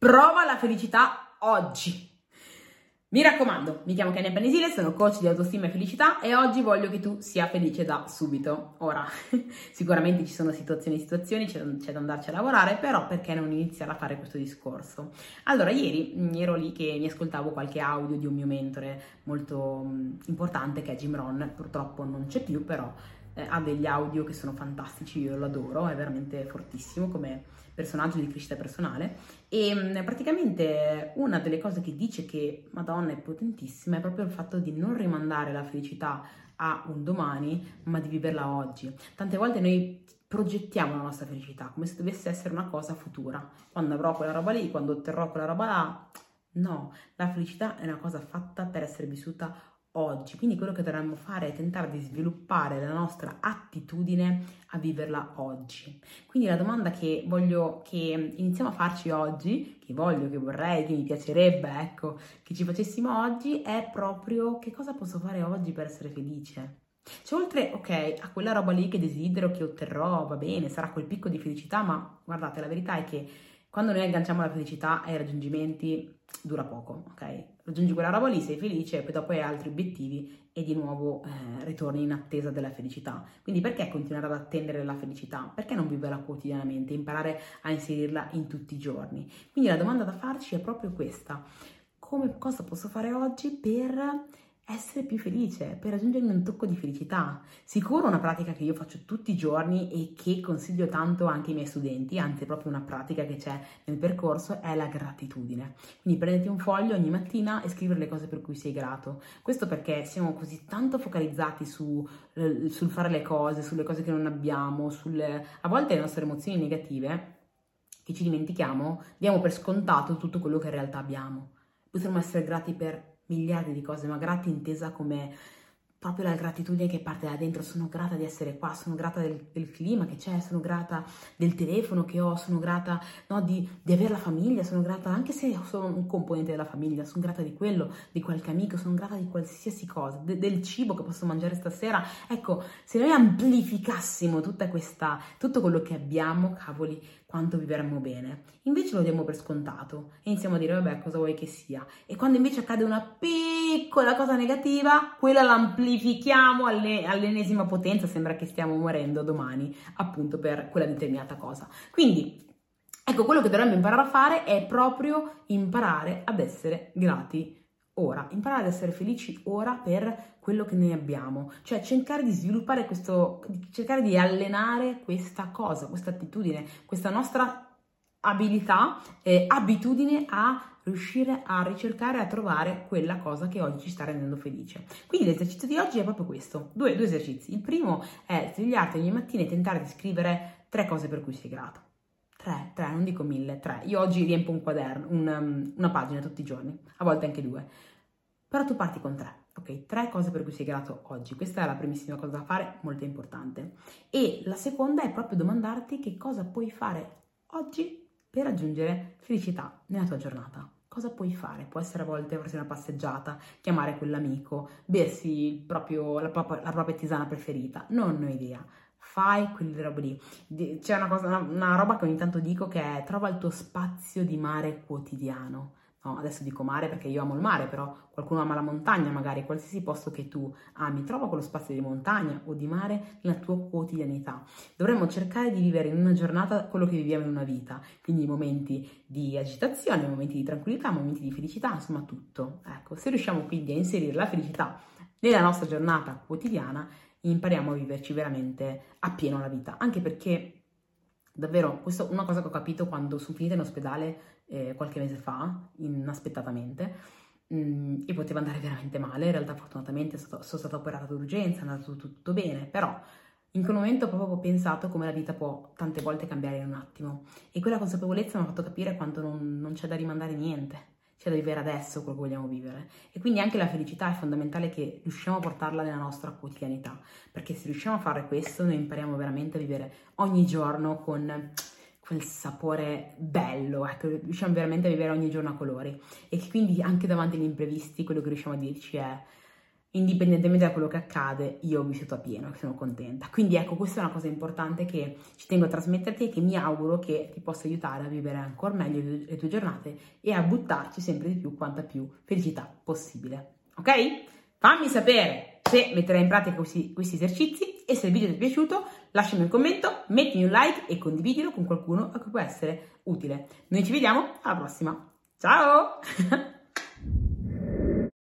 Prova la felicità oggi. Mi raccomando, mi chiamo Kenia Panesile, sono coach di autostima e felicità e oggi voglio che tu sia felice da subito. Ora, sicuramente ci sono situazioni e situazioni, c'è, c'è, da andarci a lavorare, però perché non iniziare a fare questo discorso? Allora, ieri mm, ero lì che mi ascoltavo qualche audio di un mio mentore molto mm, importante che è Jim Ron, purtroppo non c'è più, però eh, ha degli audio che sono fantastici, io lo adoro, è veramente fortissimo come personaggio di crescita personale e mh, mm, praticamente una delle cose che dice che Madonna è potentissima è proprio il fatto di non rimandare la felicità a un domani, ma di viverla oggi. Tante volte noi progettiamo la nostra felicità come se dovesse essere una cosa futura. Quando avrò quella roba lì, quando otterrò quella roba là. No, la felicità è una cosa fatta per essere vissuta oggi. Quindi quello che dovremmo fare è tentare di sviluppare la nostra attitudine a viverla oggi. Quindi la domanda che voglio che iniziamo a farci oggi, che voglio, che vorrei, che mi piacerebbe, ecco, che ci facessimo oggi è proprio che cosa posso fare oggi per essere felice? Cioè, oltre, ok, a quella roba lì che desidero, che otterrò, va bene, sarà quel picco di felicità, ma guardate, la verità è che quando noi agganciamo la felicità ai raggiungimenti dura poco, ok? Raggiungi quella roba lì, sei felice, poi dopo hai altri obiettivi e di nuovo eh, ritorni in attesa della felicità. Quindi perché continuare ad attendere la felicità? Perché non viverla quotidianamente, imparare a inserirla in tutti i giorni? Quindi la domanda da farci è proprio questa. Come, cosa posso fare oggi per essere più felice, per raggiungermi un tocco di felicità. Sicuro una pratica che io faccio tutti i giorni e che consiglio tanto anche ai miei studenti, anzi è proprio una pratica che c'è nel percorso, è la gratitudine. Quindi prenditi un foglio ogni mattina e scrivere le cose per cui sei grato. Questo perché siamo così tanto focalizzati su, eh, sul fare le cose, sulle cose che non abbiamo, sulle, a volte le nostre emozioni negative, che ci dimentichiamo, diamo per scontato tutto quello che in realtà abbiamo. Potremmo essere grati per miliardi di cose, ma grati intesa come proprio la gratitudine che parte da dentro, sono grata di essere qua, sono grata del, del clima che c'è, sono grata del telefono che ho, sono grata no, di, di, avere la famiglia, sono grata anche se sono un componente della famiglia, sono grata di quello, di qualche amico, sono grata di qualsiasi cosa, de, del cibo che posso mangiare stasera. Ecco, se noi amplificassimo tutta questa, tutto quello che abbiamo, cavoli, quanto vivremmo bene. Invece lo diamo per scontato e iniziamo a dire vabbè cosa vuoi che sia. E quando invece accade una piccola cosa negativa, quella l'amplifichiamo alle, all'ennesima potenza, sembra che stiamo morendo domani appunto per quella determinata cosa. Quindi ecco quello che dovremmo imparare a fare è proprio imparare ad essere grati ora, imparare ad essere felici ora per quello che noi abbiamo, cioè cercare di sviluppare questo, cercare di allenare questa cosa, questa attitudine, questa nostra abilità, eh, abitudine a riuscire a ricercare, a trovare quella cosa che oggi ci sta rendendo felice. Quindi l'esercizio di oggi è proprio questo, due, due esercizi. Il primo è svegliarti ogni mattina e tentare di scrivere tre cose per cui sei grato. Tre, tre, non dico mille, tre. Io oggi riempo un quaderno, un, um, una pagina tutti i giorni, a volte anche due. Però tu parti con tre, ok? Tre cose per cui sei grato oggi. Questa è la primissima cosa da fare, molto importante. E la seconda è proprio domandarti che cosa puoi fare oggi per raggiungere felicità nella tua giornata. Cosa puoi fare? Può essere a volte farsi una passeggiata, chiamare quell'amico, bersi proprio la, propria, la propria tisana preferita. Non ho idea fai quelle robe lì. C'è una, cosa, una, una, roba che ogni tanto dico che è trova il tuo spazio di mare quotidiano no, adesso dico mare perché io amo il mare, però qualcuno ama la montagna magari, qualsiasi posto che tu ami, trova quello spazio di montagna o di mare nella tua quotidianità. Dovremmo cercare di vivere in una giornata quello che viviamo in una vita, quindi momenti di agitazione, momenti di tranquillità, momenti di felicità, insomma tutto. Ecco, se riusciamo quindi a inserire la felicità nella nostra giornata quotidiana, impariamo a viverci veramente appieno la vita, anche perché davvero, questa è una cosa che ho capito quando sono finita in ospedale eh, qualche mese fa, inaspettatamente, mh, mm, e poteva andare veramente male. In realtà, fortunatamente, sono, sono stata operata d'urgenza, è andato tutto, tutto bene, però in quel momento proprio ho pensato come la vita può tante volte cambiare in un attimo e quella consapevolezza mi ha fatto capire quanto non, non c'è da rimandare niente c'è da vivere adesso quello che vogliamo vivere. E quindi anche la felicità è fondamentale che riusciamo a portarla nella nostra quotidianità, perché se riusciamo a fare questo noi impariamo veramente a vivere ogni giorno con quel sapore bello, ecco, riusciamo veramente a vivere ogni giorno a colori e quindi anche davanti agli imprevisti quello che riusciamo a dirci è indipendentemente da quello che accade, io ho vissuto a pieno sono contenta. Quindi ecco, questa è una cosa importante che ci tengo a trasmetterti e che mi auguro che ti possa aiutare a vivere ancora meglio le tue giornate e a buttarci sempre di più quanta più felicità possibile. Ok? Fammi sapere se metterai in pratica questi, questi esercizi e se il video ti è piaciuto lasciami un commento, mettimi un like e condividilo con qualcuno a cui può essere utile. Noi ci vediamo alla prossima. Ciao!